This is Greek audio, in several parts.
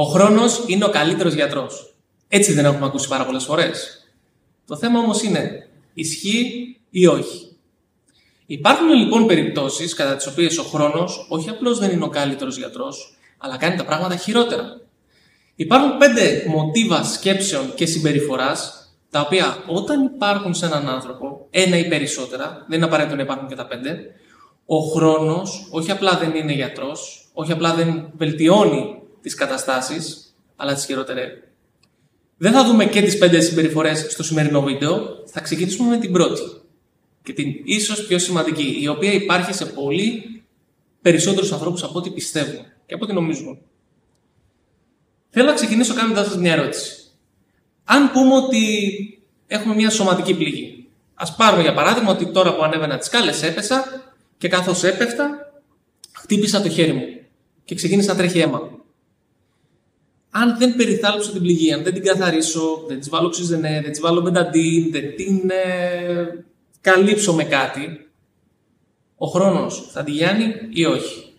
Ο χρόνος είναι ο καλύτερος γιατρός. Έτσι δεν έχουμε ακούσει πάρα πολλές φορές. Το θέμα όμως είναι, ισχύει ή όχι. Υπάρχουν λοιπόν περιπτώσεις κατά τις οποίες ο χρόνος όχι απλώς δεν είναι ο καλύτερος γιατρός, αλλά κάνει τα πράγματα χειρότερα. Υπάρχουν πέντε μοτίβα σκέψεων και συμπεριφοράς, τα οποία όταν υπάρχουν σε έναν άνθρωπο, ένα ή περισσότερα, δεν είναι απαραίτητο να υπάρχουν και τα πέντε, ο χρόνος όχι απλά δεν είναι γιατρός, όχι απλά δεν βελτιώνει τις καταστάσεις, αλλά τις χειροτερεύει. Δεν θα δούμε και τις πέντε συμπεριφορές στο σημερινό βίντεο, θα ξεκινήσουμε με την πρώτη. Και την ίσως πιο σημαντική, η οποία υπάρχει σε πολύ περισσότερους ανθρώπους από ό,τι πιστεύουν και από ό,τι νομίζουν. Θέλω να ξεκινήσω κάνοντας σας μια ερώτηση. Αν πούμε ότι έχουμε μια σωματική πληγή. Α πάρουμε για παράδειγμα ότι τώρα που ανέβαινα τις σκάλες έπεσα και καθώς έπεφτα, χτύπησα το χέρι μου και ξεκίνησε να τρέχει αίμα. Αν δεν περιθάλψω την πληγή, αν δεν την καθαρίσω, δεν της βάλω ξυζενέ, δεν της βάλω μπενταντίν, δεν την ε, καλύψω με κάτι, ο χρόνος θα τη γιάνει ή όχι.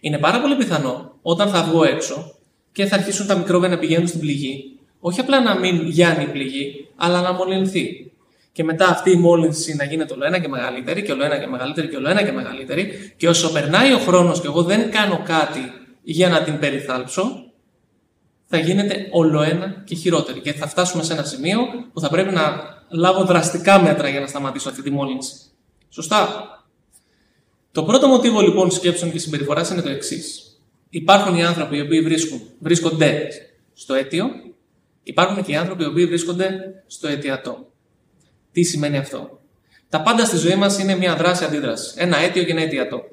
Είναι πάρα πολύ πιθανό όταν θα βγω έξω και θα αρχίσουν τα μικρόβια να πηγαίνουν στην πληγή, όχι απλά να μην γιάνει η πληγή, αλλά να μολυνθεί. Και μετά αυτή η μόλυνση να γίνεται όλο ένα και μεγαλύτερη και όλο ένα και μεγαλύτερη και όλο ένα και μεγαλύτερη. Και όσο περνάει ο χρόνος και εγώ δεν κάνω κάτι για να την περιθάλψω, θα γίνεται όλο ένα και χειρότερη. Και θα φτάσουμε σε ένα σημείο που θα πρέπει να λάβω δραστικά μέτρα για να σταματήσω αυτή τη μόλυνση. Σωστά. Το πρώτο μοτίβο λοιπόν σκέψεων και συμπεριφοράς είναι το εξής. Υπάρχουν οι άνθρωποι οι οποίοι βρίσκουν, βρίσκονται στο αίτιο, υπάρχουν και οι άνθρωποι οι οποίοι βρίσκονται στο αιτιατό. Τι σημαίνει αυτό; Τα πάντα στη ζωή μας είναι μια δράση-αντίδραση. Ένα αίτιο και ένα αιτιατό.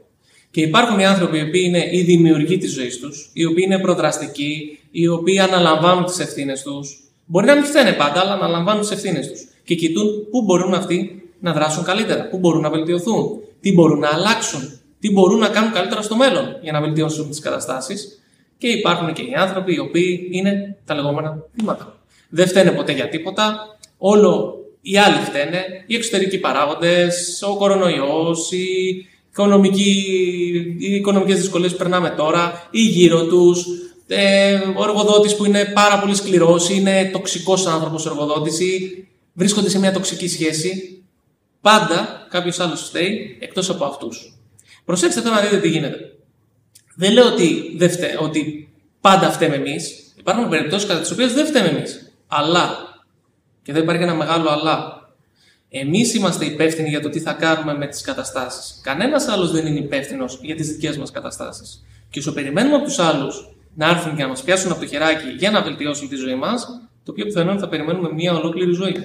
Και υπάρχουν οι άνθρωποι οι οποίοι είναι οι δημιουργοί της ζωής τους, οι οποίοι είναι προδραστικοί, οι οποίοι αναλαμβάνουν τις ευθύνες τους. Μπορεί να μην φταίνε πάντα, αλλά αναλαμβάνουν τις ευθύνες τους. Και κοιτούν πού μπορούν αυτοί να δράσουν καλύτερα, πού μπορούν να βελτιωθούν, τι μπορούν να αλλάξουν, τι μπορούν να κάνουν καλύτερα στο μέλλον για να βελτιώσουν τις καταστάσεις. Και υπάρχουν και οι άνθρωποι οι οποίοι είναι τα λεγόμενα θύματα. Δεν φταίνε ποτέ για τίποτα. Όλο οι άλλοι φταίνε, οι εξωτερικοί παράγοντες, ο κορονοϊός, οι, οι οικονομικές δυσκολίες που περνάμε τώρα, ή γύρω τους, ε, ο εργοδότης που είναι πάρα πολύ σκληρός, είναι τοξικός άνθρωπος ο εργοδότης ή βρίσκονται σε μια τοξική σχέση. Πάντα κάποιος άλλος φταίει εκτός από αυτούς. Προσέξτε τώρα να δείτε τι γίνεται. Δεν λέω ότι, δεν φταί, ότι πάντα φταίμε εμείς. Υπάρχουν περιπτώσεις κατά τις οποίες δεν φταίμε εμείς. Αλλά, και δεν υπάρχει ένα μεγάλο αλλά, εμείς είμαστε υπεύθυνοι για το τι θα κάνουμε με τις καταστάσεις. Κανένας άλλος δεν είναι υπεύθυνος για τις δικές μας καταστάσεις. Και όσο περιμένουμε από τους άλλους να έρθουν και να μας πιάσουν από το χεράκι για να βελτιώσουν τη ζωή μας, το πιο πιθανό είναι θα περιμένουμε μια ολόκληρη ζωή.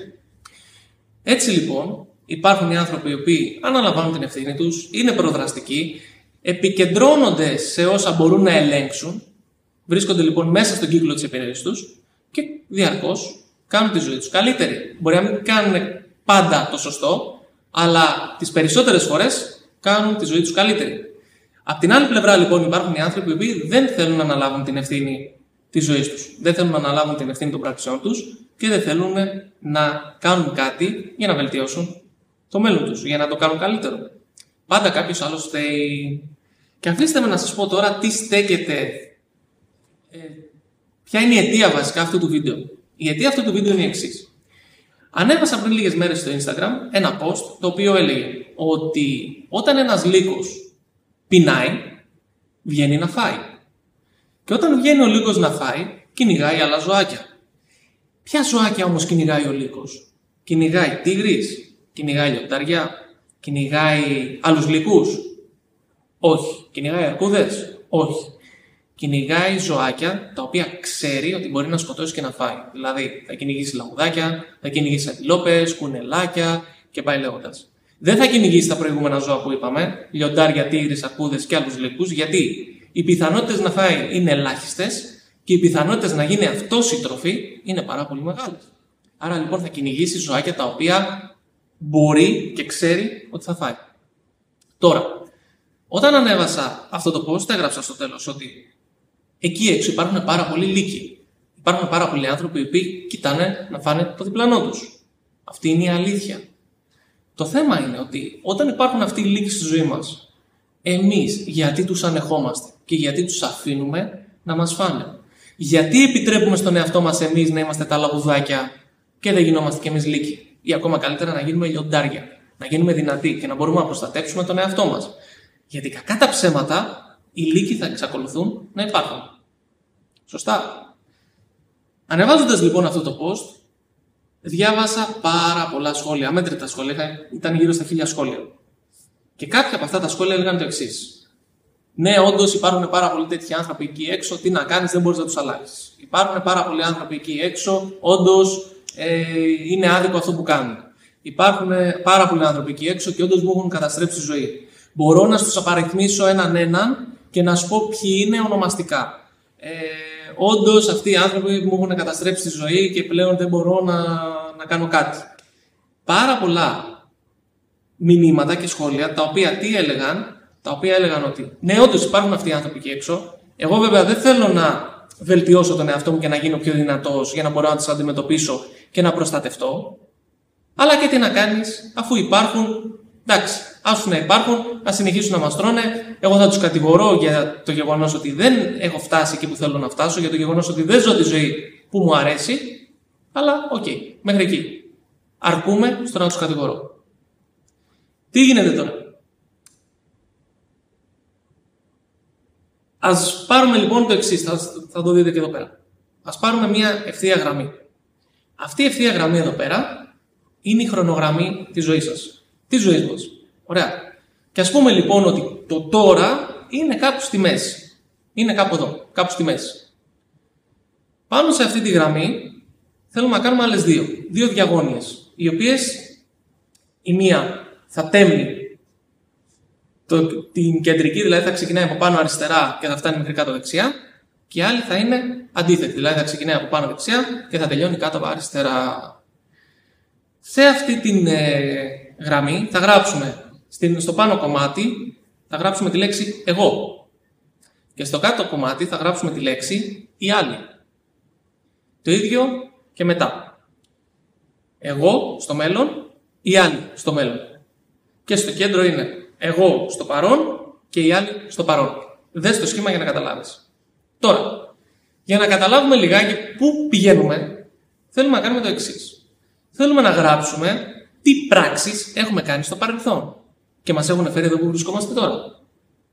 Έτσι λοιπόν, υπάρχουν οι άνθρωποι οι οποίοι αναλαμβάνουν την ευθύνη τους, είναι προδραστικοί, επικεντρώνονται σε όσα μπορούν να ελέγξουν, βρίσκονται λοιπόν μέσα στον κύκλο της επιρροής τους και διαρκώς κάνουν τη ζωή τους καλύτερη. Μπορεί να μην κάνουν πάντα το σωστό, αλλά τις περισσότερες φορές κάνουν τη ζωή τους καλύτερη. Απ' την άλλη πλευρά, λοιπόν, υπάρχουν οι άνθρωποι που δεν θέλουν να αναλάβουν την ευθύνη της ζωής τους. Δεν θέλουν να αναλάβουν την ευθύνη των πράξεών τους και δεν θέλουν να κάνουν κάτι για να βελτιώσουν το μέλλον τους, για να το κάνουν καλύτερο. Πάντα κάποιος άλλος φταίει. Και αφήστε με να σας πω τώρα τι στέκεται. Ε, ποια είναι η αιτία βασικά αυτού του βίντεο. Η αιτία αυτού του βίντεο είναι η εξής. Ανέβασα πριν λίγες μέρες στο Instagram ένα post το οποίο έλεγε ότι όταν ένας λύκος πεινάει, βγαίνει να φάει. Και όταν βγαίνει ο λύκος να φάει, κυνηγάει άλλα ζωάκια. Ποια ζωάκια όμως κυνηγάει ο λύκος; Κυνηγάει τίγρης, κυνηγάει λιοντάρια, κυνηγάει άλλους λύκους. Όχι. Κυνηγάει αρκούδες; Όχι. Κυνηγάει ζωάκια τα οποία ξέρει ότι μπορεί να σκοτώσει και να φάει. Δηλαδή θα κυνηγήσει λαγουδάκια, θα κυνηγήσει αντιλόπες, κουνελάκια και πάει λέγοντας δεν θα κυνηγήσει τα προηγούμενα ζώα που είπαμε, λιοντάρια, τίγρε, ακούδε και άλλους λεκού, γιατί οι πιθανότητες να φάει είναι ελάχιστες και οι πιθανότητες να γίνει αυτός η τροφή είναι πάρα πολύ μεγάλες. Άρα λοιπόν θα κυνηγήσει ζωάκια τα οποία μπορεί και ξέρει ότι θα φάει. Τώρα, όταν ανέβασα αυτό το post, έγραψα στο τέλος ότι εκεί έξω υπάρχουν πάρα πολλοί λύκοι. Υπάρχουν πάρα πολλοί άνθρωποι οι οποίοι κοιτάνε να φάνε το διπλανό τους. Αυτή είναι η αλήθεια. Το θέμα είναι ότι όταν υπάρχουν αυτοί οι λύκοι στη ζωή μας, εμείς γιατί τους ανεχόμαστε και γιατί τους αφήνουμε να μας φάνε; Γιατί επιτρέπουμε στον εαυτό μας εμείς να είμαστε τα λαγουδάκια και δεν γινόμαστε κι εμείς λύκοι; Ή ακόμα καλύτερα να γίνουμε λιοντάρια. Να γίνουμε δυνατοί και να μπορούμε να προστατέψουμε τον εαυτό μας. Γιατί κακά τα ψέματα, οι λύκοι θα εξακολουθούν να υπάρχουν. Σωστά. Ανεβάζοντας λοιπόν αυτό το post, διάβασα πάρα πολλά σχόλια, αμέτρητα σχόλια, ήταν γύρω στα χίλια σχόλια. Και κάποια από αυτά τα σχόλια έλεγαν το εξής. Ναι, όντως υπάρχουν πάρα πολλοί τέτοιοι άνθρωποι εκεί έξω. Τι να κάνεις, δεν μπορείς να τους αλλάξεις. Υπάρχουν πάρα πολλοί άνθρωποι εκεί έξω. Όντως ε, είναι άδικο αυτό που κάνουν. Υπάρχουν πάρα πολλοί άνθρωποι εκεί έξω και όντως μου έχουν καταστρέψει τη ζωή. Μπορώ να του απαριθμίσω έναν έναν και να σου πω ποιοι είναι ονομαστικά. Ε, όντως αυτοί οι άνθρωποι μου έχουν καταστρέψει τη ζωή και πλέον δεν μπορώ να, να κάνω κάτι. Πάρα πολλά μηνύματα και σχόλια τα οποία τι έλεγαν, τα οποία έλεγαν ότι ναι, όντως υπάρχουν αυτοί οι άνθρωποι εκεί έξω. Εγώ βέβαια δεν θέλω να βελτιώσω τον εαυτό μου και να γίνω πιο δυνατός για να μπορώ να τους αντιμετωπίσω και να προστατευτώ. Αλλά και τι να κάνεις, αφού υπάρχουν, εντάξει, άσου να υπάρχουν, να συνεχίσουν να μας τρώνε. Εγώ θα τους κατηγορώ για το γεγονός ότι δεν έχω φτάσει εκεί που θέλω να φτάσω, για το γεγονός ότι δεν ζω τη ζωή που μου αρέσει. Αλλά OK, okay, μέχρι εκεί. Αρκούμε στο να τους κατηγορώ. Τι γίνεται τώρα; Ας πάρουμε λοιπόν το εξής, θα, θα το δείτε και εδώ πέρα. Ας πάρουμε μια ευθεία γραμμή. Αυτή η ευθεία γραμμή εδώ πέρα είναι η χρονογραμμή της ζωής σας. Της ζωής μας. Ωραία. Και ας πούμε λοιπόν ότι το τώρα είναι κάπου στη μέση. Είναι κάπου εδώ, κάπου στη μέση. Πάνω σε αυτή τη γραμμή θέλουμε να κάνουμε άλλες δύο. Δύο διαγώνιες, οι οποίες η μία θα τέμνει το, την κεντρική, δηλαδή θα ξεκινάει από πάνω αριστερά και θα φτάνει μέχρι κάτω δεξιά, και η άλλη θα είναι αντίθετη, δηλαδή θα ξεκινάει από πάνω δεξιά και θα τελειώνει κάτω από αριστερά. Σε αυτή την ε, γραμμή θα γράψουμε στην, στο πάνω κομμάτι θα γράψουμε τη λέξη εγώ και στο κάτω κομμάτι θα γράψουμε τη λέξη η άλλη. Το ίδιο και μετά. Εγώ στο μέλλον, η άλλη στο μέλλον. Και στο κέντρο είναι εγώ στο παρόν και οι άλλοι στο παρόν. Δες το σχήμα για να καταλάβεις. Τώρα, για να καταλάβουμε λιγάκι πού πηγαίνουμε, θέλουμε να κάνουμε το εξής. Θέλουμε να γράψουμε τι πράξεις έχουμε κάνει στο παρελθόν και μας έχουν φέρει εδώ που βρισκόμαστε τώρα.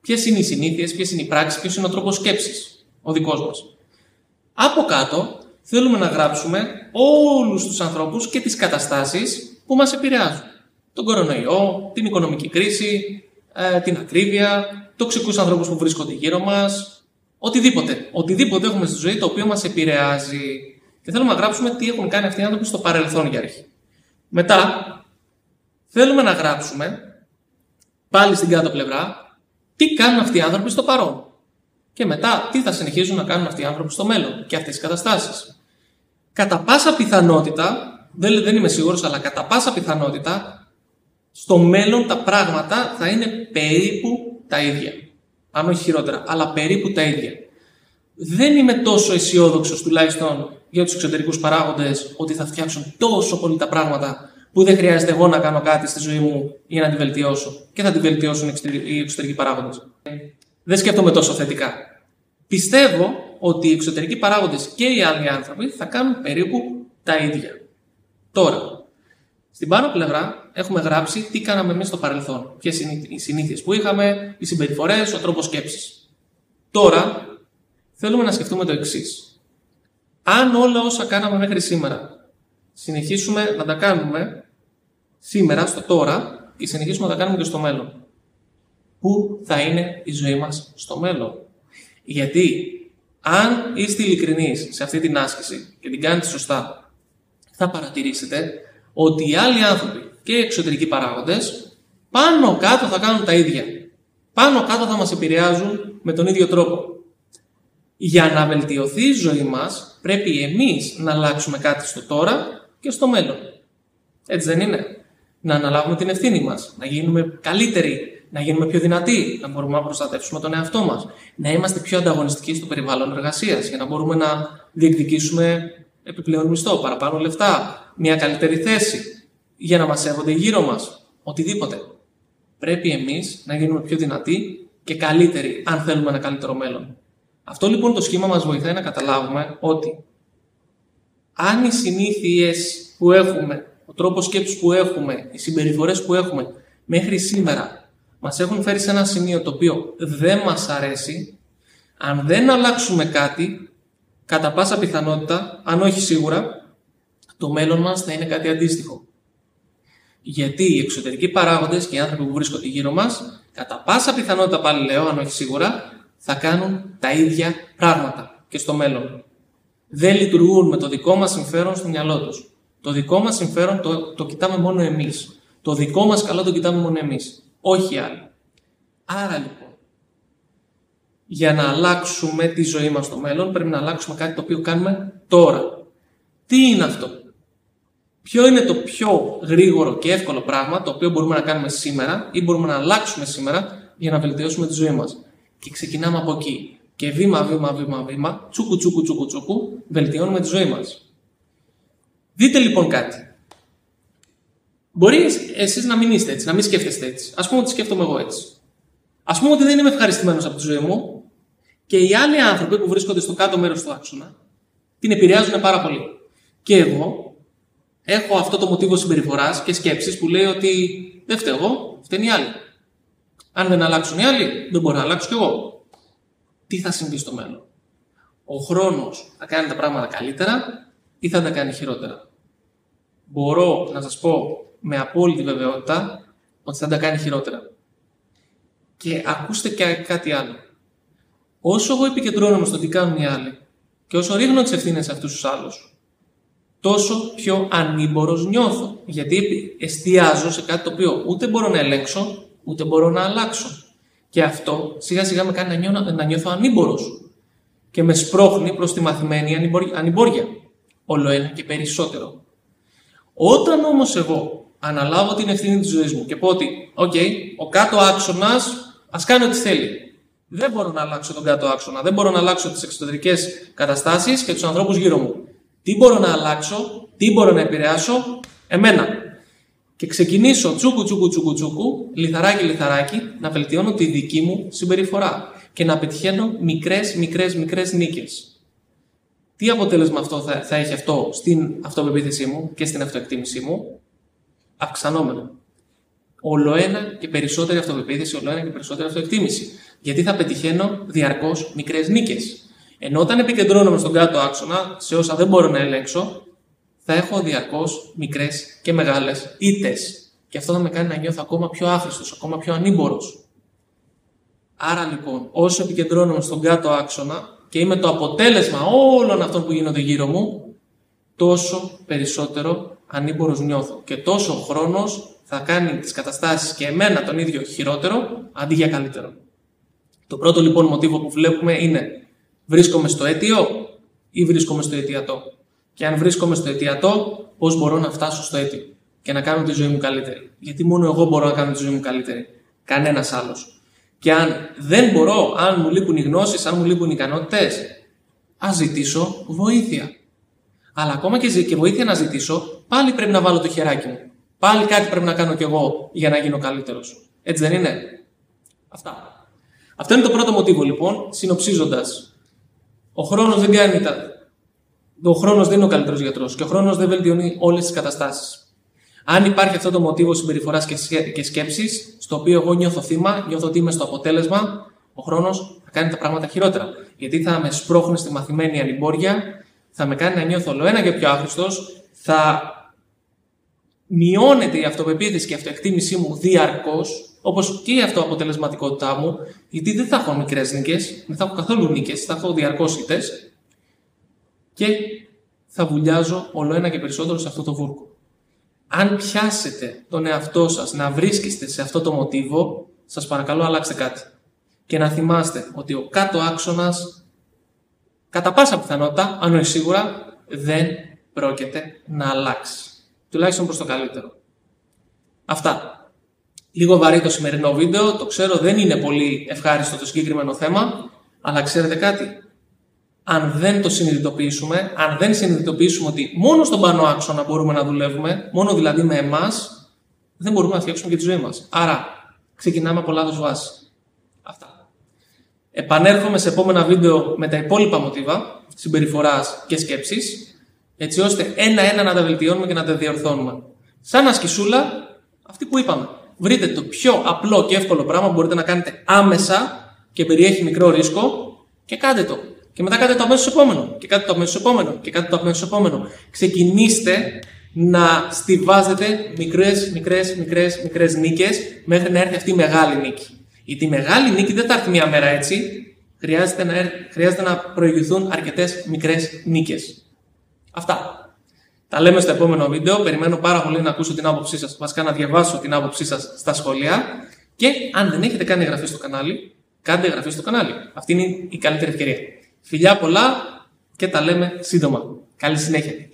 Ποιες είναι οι συνήθειες, ποιες είναι οι πράξεις, ποιος είναι ο τρόπος σκέψης, ο δικός μας. Από κάτω θέλουμε να γράψουμε όλους τους ανθρώπους και τις καταστάσεις που μας επηρεάζουν τον κορονοϊό, την οικονομική κρίση, ε, την ακρίβεια, τοξικούς ανθρώπους που βρίσκονται γύρω μας, οτιδήποτε. Οτιδήποτε έχουμε στη ζωή το οποίο μας επηρεάζει. Και θέλουμε να γράψουμε τι έχουν κάνει αυτοί οι άνθρωποι στο παρελθόν για αρχή. Μετά, θέλουμε να γράψουμε πάλι στην κάτω πλευρά τι κάνουν αυτοί οι άνθρωποι στο παρόν; Και μετά, τι θα συνεχίζουν να κάνουν αυτοί οι άνθρωποι στο μέλλον και αυτές οι καταστάσεις; Κατά πάσα πιθανότητα, δεν, δεν είμαι σίγουρος, αλλά κατά πάσα πιθανότητα στο μέλλον τα πράγματα θα είναι περίπου τα ίδια. Αν όχι χειρότερα, αλλά περίπου τα ίδια. Δεν είμαι τόσο αισιόδοξος τουλάχιστον για τους εξωτερικούς παράγοντες ότι θα φτιάξουν τόσο πολύ τα πράγματα που δεν χρειάζεται εγώ να κάνω κάτι στη ζωή μου για να τη βελτιώσω και θα τη βελτιώσουν οι εξωτερικοί παράγοντες. Δεν σκέφτομαι τόσο θετικά. Πιστεύω ότι οι εξωτερικοί παράγοντες και οι άλλοι άνθρωποι θα κάνουν περίπου τα ίδια. Τώρα, στην πάνω πλευρά έχουμε γράψει τι κάναμε εμείς στο παρελθόν. Ποιες είναι οι συνήθειες που είχαμε, οι συμπεριφορές, ο τρόπος σκέψης. Τώρα θέλουμε να σκεφτούμε το εξής. Αν όλα όσα κάναμε μέχρι σήμερα συνεχίσουμε να τα κάνουμε σήμερα, στο τώρα, και συνεχίσουμε να τα κάνουμε και στο μέλλον. Πού θα είναι η ζωή μας στο μέλλον; Γιατί αν είστε ειλικρινείς σε αυτή την άσκηση και την κάνετε σωστά, θα παρατηρήσετε ότι οι άλλοι άνθρωποι και οι εξωτερικοί παράγοντες πάνω κάτω θα κάνουν τα ίδια. Πάνω κάτω θα μας επηρεάζουν με τον ίδιο τρόπο. Για να βελτιωθεί η ζωή μας πρέπει εμείς να αλλάξουμε κάτι στο τώρα και στο μέλλον. Έτσι δεν είναι. Να αναλάβουμε την ευθύνη μας, να γίνουμε καλύτεροι, να γίνουμε πιο δυνατοί, να μπορούμε να προστατεύσουμε τον εαυτό μας, να είμαστε πιο ανταγωνιστικοί στο περιβάλλον εργασίας για να μπορούμε να διεκδικήσουμε επιπλέον μισθό, παραπάνω λεφτά, μια καλύτερη θέση, για να μας σέβονται γύρω μας, οτιδήποτε. Πρέπει εμείς να γίνουμε πιο δυνατοί και καλύτεροι, αν θέλουμε ένα καλύτερο μέλλον. Αυτό λοιπόν το σχήμα μας βοηθάει να καταλάβουμε ότι αν οι συνήθειες που έχουμε, ο τρόπος σκέψης που έχουμε, οι συμπεριφορές που έχουμε μέχρι σήμερα μας έχουν φέρει σε ένα σημείο το οποίο δεν μας αρέσει, αν δεν αλλάξουμε κάτι, κατά πάσα πιθανότητα, αν όχι σίγουρα, το μέλλον μας θα είναι κάτι αντίστοιχο. Γιατί οι εξωτερικοί παράγοντες και οι άνθρωποι που βρίσκονται γύρω μας, κατά πάσα πιθανότητα πάλι λέω, αν όχι σίγουρα, θα κάνουν τα ίδια πράγματα και στο μέλλον. Δεν λειτουργούν με το δικό μας συμφέρον στο μυαλό τους. Το δικό μας συμφέρον το, το κοιτάμε μόνο εμείς. Το δικό μας καλό το κοιτάμε μόνο εμείς. Όχι άλλοι. Άρα λοιπόν, για να αλλάξουμε τη ζωή μας στο μέλλον, πρέπει να αλλάξουμε κάτι το οποίο κάνουμε τώρα. Τι είναι αυτό; Ποιο είναι το πιο γρήγορο και εύκολο πράγμα το οποίο μπορούμε να κάνουμε σήμερα ή μπορούμε να αλλάξουμε σήμερα για να βελτιώσουμε τη ζωή μας; Και ξεκινάμε από εκεί. Και βήμα, βήμα, βήμα, βήμα, τσούκου, τσούκου, τσούκου, τσούκου, βελτιώνουμε τη ζωή μας. Δείτε λοιπόν κάτι. Μπορεί εσείς να μην είστε έτσι, να μην σκέφτεστε έτσι. Α πούμε ότι σκέφτομαι εγώ έτσι. Α πούμε ότι δεν είμαι ευχαριστημένος από τη ζωή μου και οι άλλοι άνθρωποι που βρίσκονται στο κάτω μέρος του άξονα την επηρεάζουν πάρα πολύ. Και εγώ έχω αυτό το μοτίβο συμπεριφοράς και σκέψη που λέει ότι δεν φταίω εγώ, φταίνει οι άλλοι. Αν δεν αλλάξουν οι άλλοι, δεν μπορώ να αλλάξω κι εγώ. Τι θα συμβεί στο μέλλον. Ο χρόνος θα κάνει τα πράγματα καλύτερα ή θα τα κάνει χειρότερα. Μπορώ να σας πω με απόλυτη βεβαιότητα ότι θα τα κάνει χειρότερα. Και ακούστε και κάτι άλλο. Όσο εγώ επικεντρώνομαι στο τι κάνουν οι άλλοι και όσο ρίχνω τις ευθύνες σε αυτούς τους άλλους, τόσο πιο ανήμπορο νιώθω. Γιατί εστιάζω σε κάτι το οποίο ούτε μπορώ να ελέγξω, ούτε μπορώ να αλλάξω. Και αυτό σιγά σιγά με κάνει να, νιώθω ανήμπορος. Και με σπρώχνει προς τη μαθημένη ανημπόρια. Όλο ένα και περισσότερο. Όταν όμως εγώ αναλάβω την ευθύνη της ζωής μου και πω ότι, OK, ο κάτω άξονας ας κάνει ό,τι θέλει. Δεν μπορώ να αλλάξω τον κάτω άξονα. Δεν μπορώ να αλλάξω τις εξωτερικές καταστάσεις και τους ανθρώπους γύρω μου. Τι μπορώ να αλλάξω, τι μπορώ να επηρεάσω, εμένα. Και ξεκινήσω τσούκου τσούκου τσούκου τσούκου, λιθαράκι λιθαράκι, να βελτιώνω τη δική μου συμπεριφορά και να πετυχαίνω μικρές μικρές μικρές νίκες. Τι αποτέλεσμα αυτό θα, θα έχει αυτό στην αυτοπεποίθησή μου και στην αυτοεκτίμησή μου, αυξανόμενο. Όλο ένα και περισσότερη αυτοπεποίθηση, όλο ένα και περισσότερη αυτοεκτίμηση. Γιατί θα πετυχαίνω διαρκώς μικρές νίκες. Ενώ όταν επικεντρώνομαι στον κάτω άξονα, σε όσα δεν μπορώ να ελέγξω, θα έχω διαρκώς μικρές και μεγάλες ήττες. Και αυτό θα με κάνει να νιώθω ακόμα πιο άχρηστος, ακόμα πιο ανήμπορος. Άρα λοιπόν, όσο επικεντρώνομαι στον κάτω άξονα και είμαι το αποτέλεσμα όλων αυτών που γίνονται γύρω μου, τόσο περισσότερο ανήμπορος νιώθω και τόσο ο χρόνος θα κάνει τις καταστάσεις και εμένα τον ίδιο χειρότερο αντί για καλύτερο. Το πρώτο λοιπόν μοτίβο που βλέπουμε είναι βρίσκομαι στο αίτιο ή βρίσκομαι στο αιτιατό. Και αν βρίσκομαι στο αιτιατό, πώς μπορώ να φτάσω στο αίτιο και να κάνω τη ζωή μου καλύτερη. Γιατί μόνο εγώ μπορώ να κάνω τη ζωή μου καλύτερη. Κανένας άλλος. Και αν δεν μπορώ, αν μου λείπουν οι γνώσεις, αν μου λείπουν οι ικανότητες, ας ζητήσω βοήθεια. Αλλά ακόμα και, και βοήθεια να ζητήσω, πάλι πρέπει να βάλω το χεράκι μου. Πάλι κάτι πρέπει να κάνω κι εγώ για να γίνω καλύτερος. Έτσι δεν είναι; Αυτά. Αυτό είναι το πρώτο μοτίβο λοιπόν, συνοψίζοντας. Ο χρόνος δεν κάνει τα. Ο χρόνος δεν είναι ο καλύτερος γιατρός και ο χρόνος δεν βελτιώνει όλες τις καταστάσεις. Αν υπάρχει αυτό το μοτίβο συμπεριφοράς και σκέψης, στο οποίο εγώ νιώθω θύμα, νιώθω ότι είμαι στο αποτέλεσμα, ο χρόνος θα κάνει τα πράγματα χειρότερα. Γιατί θα με σπρώχνει στη μαθημένη ανημπόρια, θα με κάνει να νιώθω όλο ένα και πιο άχρηστος, θα μειώνεται η αυτοπεποίθηση και η αυτοεκτίμησή μου διαρκώς, όπως και η αυτοαποτελεσματικότητά μου, γιατί δεν θα έχω μικρές νίκες, δεν θα έχω καθόλου νίκες, θα έχω διαρκώς ήττες και θα βουλιάζω όλο ένα και περισσότερο σε αυτό το βούρκο. Αν πιάσετε τον εαυτό σας να βρίσκεστε σε αυτό το μοτίβο, σας παρακαλώ αλλάξτε κάτι. Και να θυμάστε ότι ο κάτω άξονας, κατά πάσα πιθανότητα, αν όχι σίγουρα, δεν πρόκειται να αλλάξει. Τουλάχιστον προς το καλύτερο. Αυτά. Λίγο βαρύ το σημερινό βίντεο, το ξέρω δεν είναι πολύ ευχάριστο το συγκεκριμένο θέμα, αλλά ξέρετε κάτι, αν δεν το συνειδητοποιήσουμε, αν δεν συνειδητοποιήσουμε ότι μόνο στον πάνω άξονα μπορούμε να δουλεύουμε, μόνο δηλαδή με εμάς, δεν μπορούμε να φτιάξουμε και τη ζωή μας. Άρα, ξεκινάμε από λάθος βάση. Αυτά. Επανέρχομαι σε επόμενα βίντεο με τα υπόλοιπα μοτίβα συμπεριφοράς και σκέψης, έτσι ώστε ένα-ένα να τα βελτιώνουμε και να τα διορθώνουμε. Σαν ασκησούλα, αυτή που είπαμε. Βρείτε το πιο απλό και εύκολο πράγμα που μπορείτε να κάνετε άμεσα και περιέχει μικρό ρίσκο και κάντε το. Και μετά κάντε το αμέσως επόμενο. Και κάντε το αμέσως επόμενο. Και κάντε το αμέσως επόμενο. Ξεκινήστε να στηβάζετε μικρές, μικρές, μικρές, μικρές νίκες μέχρι να έρθει αυτή η μεγάλη νίκη. Γιατί η μεγάλη νίκη δεν θα έρθει μία μέρα έτσι. Χρειάζεται να, χρειάζεται να προηγηθούν αρκετές μικρές νίκες. Αυτά. Τα λέμε στο επόμενο βίντεο. Περιμένω πάρα πολύ να ακούσω την άποψή σας. Βασικά να διαβάσω την άποψή σας στα σχόλια. Και αν δεν έχετε κάνει εγγραφή στο κανάλι, κάντε εγγραφή στο κανάλι. Αυτή είναι η καλύτερη ευκαιρία. Φιλιά πολλά και τα λέμε σύντομα. Καλή συνέχεια.